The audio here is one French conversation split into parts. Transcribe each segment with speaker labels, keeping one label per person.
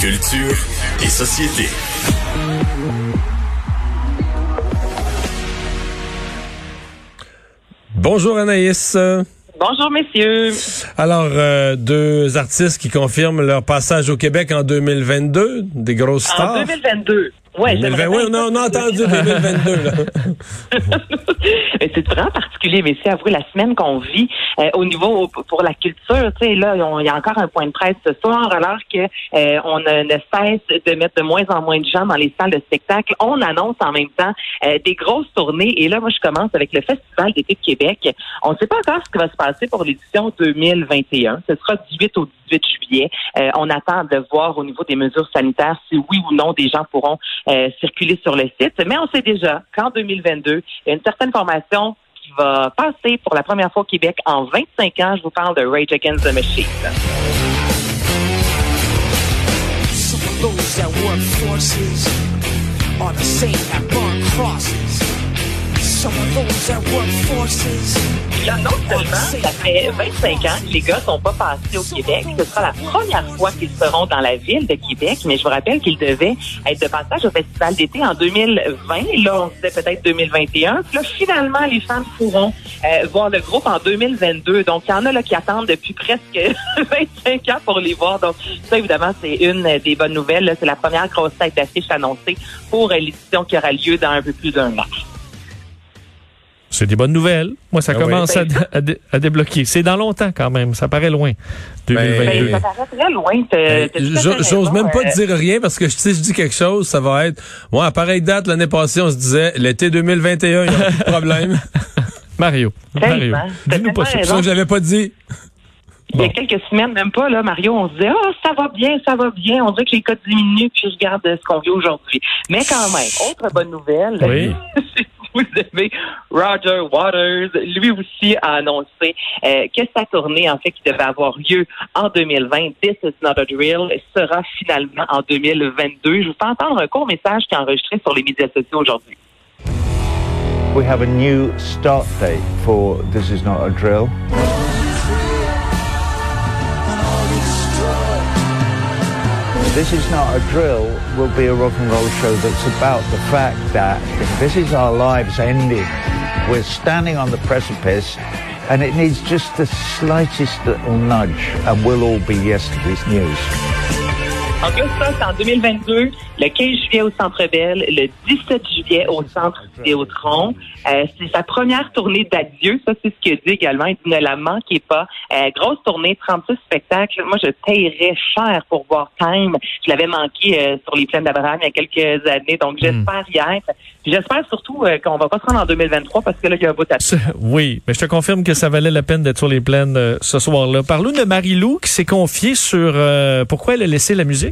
Speaker 1: Culture et société.
Speaker 2: Bonjour Anaïs.
Speaker 3: Bonjour, messieurs.
Speaker 2: Alors, euh, deux artistes qui confirment leur passage au Québec en 2022, des grosses stars.
Speaker 3: En 2022. Ouais,
Speaker 2: 2020, oui, on a, on a entendu 2022. Là.
Speaker 3: c'est vraiment particulier, mais c'est avoué la semaine qu'on vit euh, au niveau pour la culture. Tu sais, là, il y a encore un point de presse ce soir, alors que euh, on ne, cesse de mettre de moins en moins de gens dans les salles de spectacle. On annonce en même temps euh, des grosses tournées. Et là, moi, je commence avec le Festival d'été de Québec. On ne sait pas encore ce qui va se passer pour l'édition 2021. Ce sera du 8 au 18 juillet. on attend de voir au niveau des mesures sanitaires si oui ou non des gens pourront euh, circuler sur le site. Mais on sait déjà qu'en 2022, il y a une certaine formation qui va passer pour la première fois au Québec en 25 ans. Je vous parle de Rage Against the Machine. Là, non seulement ça fait 25 ans que les gars sont pas passés au Québec, ce sera la première fois qu'ils seront dans la ville de Québec, mais je vous rappelle qu'ils devaient être de passage au Festival d'été en 2020. Là, on disait peut-être 2021. Puis là, finalement, les femmes pourront euh, voir le groupe en 2022. Donc, il y en a là qui attendent depuis presque 25 ans pour les voir. Donc, ça, évidemment, c'est une des bonnes nouvelles. C'est la première grosse tête d'affiche annoncée pour l'édition qui aura lieu dans un peu plus d'un an.
Speaker 4: C'est des bonnes nouvelles. Moi, ça
Speaker 2: Ah
Speaker 4: commence
Speaker 3: oui.
Speaker 4: à, à dé- à débloquer. C'est dans longtemps quand même. Ça paraît loin. 2022.
Speaker 3: Ben, ça paraît très loin.
Speaker 2: Ben, J'ose même pas
Speaker 3: Euh,
Speaker 2: dire rien parce que si je dis quelque chose, ça va être. Moi, à pareille date, l'année passée, on se disait l'été 2021, il n'y a plus de problème.
Speaker 4: Mario. Mario. Dis-nous pas ça.
Speaker 2: C'est ça que je l'avais pas dit.
Speaker 3: Il y a quelques semaines, même pas, là, Mario, on se disait, ah, ça va bien, ça va bien. On dirait que les cas diminuent, puis je regarde ce qu'on vit aujourd'hui. Mais quand même, autre bonne nouvelle,
Speaker 4: Oui.
Speaker 3: vous avez Roger Waters, lui aussi a annoncé euh, que sa tournée, en fait, qui devait avoir lieu en 2020, This is not a drill, sera finalement en 2022. Je vous fais entendre un court message qui est enregistré sur les médias sociaux aujourd'hui.
Speaker 5: We have a new start date for This Is Not a Drill. This Is Not a Drill will be a rock and roll show that's about the fact that this is our lives ending, we're standing on the precipice and it needs just the slightest little nudge and we'll all be yesterday's news.
Speaker 3: En plus, ça, c'est en 2022, le 15 juillet au Centre Bell, le 17 juillet au Centre Vidéotron. Euh, c'est sa première tournée d'adieu. Ça, c'est ce qu'il dit également. Il dit, ne la manquez pas. Euh, grosse tournée, 36 spectacles. Moi, je paierais cher pour voir Time. Je l'avais manqué euh, sur les plaines d'Abraham il y a quelques années. Donc, j'espère y être. Puis j'espère surtout euh, qu'on va pas se rendre en 2023 parce que là, il y a un bout à
Speaker 4: Ça, Oui, mais je te confirme que ça valait la peine d'être sur les plaines euh, ce soir-là. Parlons de Marie-Lou qui s'est confiée sur euh, pourquoi elle a laissé la musique?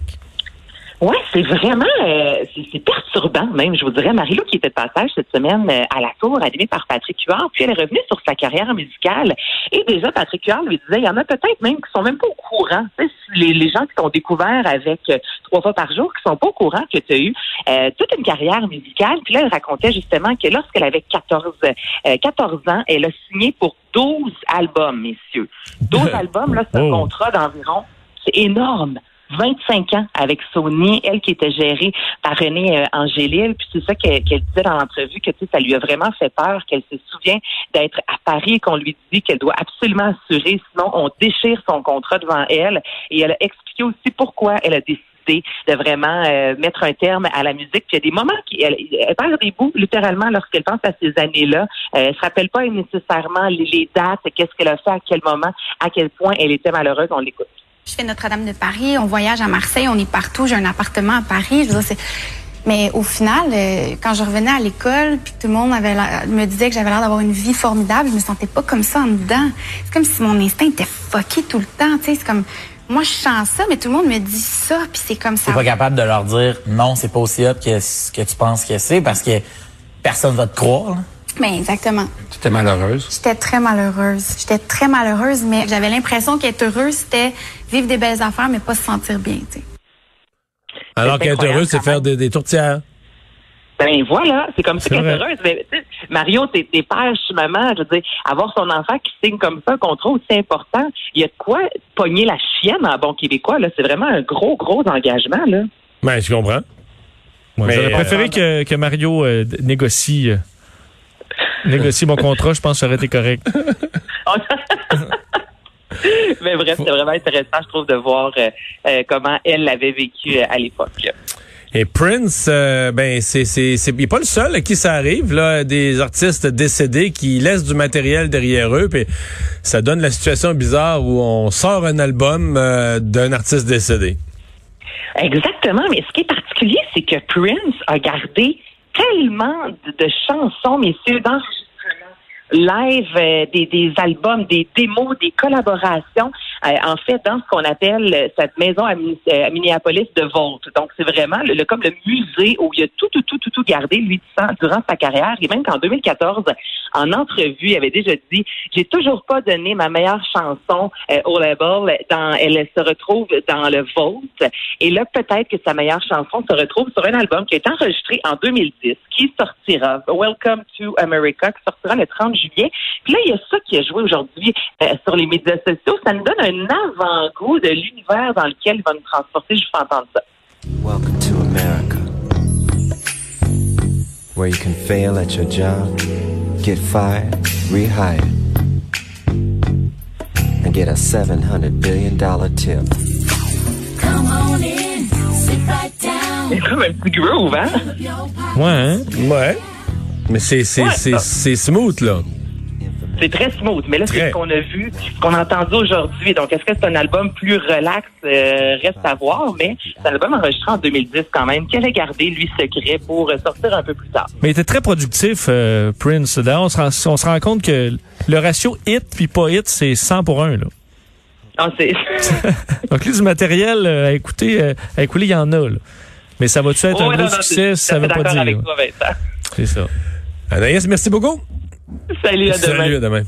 Speaker 3: Oui, c'est vraiment euh, c'est perturbant même, je vous dirais. Marie-Lou qui était de passage cette semaine euh, à la tour, animée par Patrick Huard, puis elle est revenue sur sa carrière musicale. Et déjà, Patrick Huard lui disait, il y en a peut-être même qui sont même pas au courant. Tu sais, les, les gens qui t'ont découvert avec euh, trois fois par jour, qui sont pas au courant que tu as eu euh, toute une carrière musicale. Puis là, elle racontait justement que lorsqu'elle avait 14, euh, 14 ans, elle a signé pour 12 albums, messieurs. 12 albums, là, c'est un
Speaker 4: Oh.
Speaker 3: contrat d'environ, c'est énorme. 25 ans avec Sony, elle qui était gérée par René euh, Angélil, puis c'est ça qu'elle qu'elle disait dans l'entrevue que tu sais, ça lui a vraiment fait peur, qu'elle se souvient d'être à Paris et qu'on lui dit qu'elle doit absolument assurer, sinon on déchire son contrat devant elle. Et elle a expliqué aussi pourquoi elle a décidé de vraiment euh, mettre un terme à la musique. Puis il y a des moments qui elle, elle perd des bouts littéralement lorsqu'elle pense à ces années-là. Euh, elle se rappelle pas nécessairement les, les dates, qu'est-ce qu'elle a fait, à quel moment, à quel point elle était malheureuse. On l'écoute.
Speaker 6: Je fais Notre-Dame de Paris, on voyage à Marseille, on est partout. J'ai un appartement à Paris. Je veux dire, c'est- Mais au final, euh, quand je revenais à l'école, puis tout le monde avait me disait que j'avais l'air d'avoir une vie formidable, je me sentais pas comme ça en dedans. C'est comme si mon instinct était fucké tout le temps. Tu sais, c'est comme moi je sens ça, mais tout le monde me dit ça, puis c'est comme ça.
Speaker 7: T'es pas capable de leur dire non, c'est pas aussi hot que ce que tu penses que c'est parce que personne va te croire. là.
Speaker 6: Ben exactement.
Speaker 8: Tu étais malheureuse.
Speaker 6: J'étais très malheureuse. J'étais très malheureuse, mais j'avais l'impression qu'être heureuse, c'était vivre des belles affaires, mais pas se sentir bien. Tu sais.
Speaker 2: Alors
Speaker 3: C'est
Speaker 2: qu'être heureux, c'est faire des, des tourtières.
Speaker 3: Ben voilà, c'est comme ça
Speaker 4: C'est
Speaker 3: qu'elle est heureuse. Mais, Mario, t'es t'es père, je suis maman. Je veux dire, avoir son enfant qui signe comme ça un contrat aussi important, il y a de quoi pogner la chienne en bon québécois. là. C'est vraiment un gros, gros engagement. là.
Speaker 2: Ben, je comprends.
Speaker 4: Moi, J'aurais
Speaker 2: euh,
Speaker 4: préféré que, que Mario euh, négocie, euh, négocie mon contrat. Je pense que ça aurait été correct.
Speaker 3: Mais bref, c'est vraiment intéressant, je trouve, de voir euh, euh, comment elle l'avait vécu euh, à l'époque.
Speaker 2: Et Prince, euh, ben c'est c'est c'est il est pas le seul à qui ça arrive là, des artistes décédés qui laissent du matériel derrière eux, puis ça donne la situation bizarre où on sort un album euh, d'un artiste décédé.
Speaker 3: Exactement, mais ce qui est particulier, c'est que Prince a gardé tellement de, chansons, messieurs, d'enregistrements live, euh, des, des albums, des démos, des collaborations, euh, en fait, dans ce qu'on appelle cette maison à, euh, à Minneapolis de Volt. Donc, c'est vraiment le, le- comme le musée où il a tout, tout, tout, tout, tout gardé, lui, durant sa carrière. Et même qu'en 2014, en entrevue, il avait déjà dit, j'ai toujours pas donné ma meilleure chanson euh, au label. Elle se retrouve dans le Volt. Et là, peut-être que sa meilleure chanson se retrouve sur un album qui été enregistré en 2010, qui sortira, Welcome to America, qui sortira le 30 juillet. Puis là, il y a ça qui a joué aujourd'hui euh, sur les médias sociaux. Ça nous donne un avant-goût de l'univers dans lequel il va nous transporter. Je vous entendre ça.
Speaker 8: Welcome to America, where you can fail at your job, get fired, rehired, and get a $700 billion tip.
Speaker 3: Come C'est comme un petit groove, hein?
Speaker 4: Ouais, hein?
Speaker 2: Ouais. Mais c'est c'est
Speaker 3: Ouais,
Speaker 2: c'est
Speaker 3: ça.
Speaker 2: c'est smooth là.
Speaker 3: C'est très smooth. Mais là, c'est ce qu'on a vu, ce qu'on a entendu aujourd'hui. Donc, est-ce que c'est un album plus relax? Euh, reste à voir. Mais c'est un album enregistré en 2010 quand même, qu'il a gardé, lui, secret pour sortir un peu plus tard?
Speaker 4: Mais il était très productif, euh, Prince. D'ailleurs, on se, rend, on se rend compte que le ratio hit puis pas hit, c'est 100 pour 1. Là.
Speaker 3: Ah, c'est...
Speaker 4: Donc, là, du matériel euh, à écouter, à écouler, il y en a. Là. Mais ça va-tu être
Speaker 3: Oh,
Speaker 4: un
Speaker 3: ouais,
Speaker 4: gros
Speaker 3: non, non,
Speaker 4: succès? Ça veut pas dire.
Speaker 3: avec
Speaker 4: là.
Speaker 3: toi, Vincent.
Speaker 4: C'est ça.
Speaker 2: Anaïs, merci beaucoup.
Speaker 3: Salut, à demain.
Speaker 2: Salut, à demain.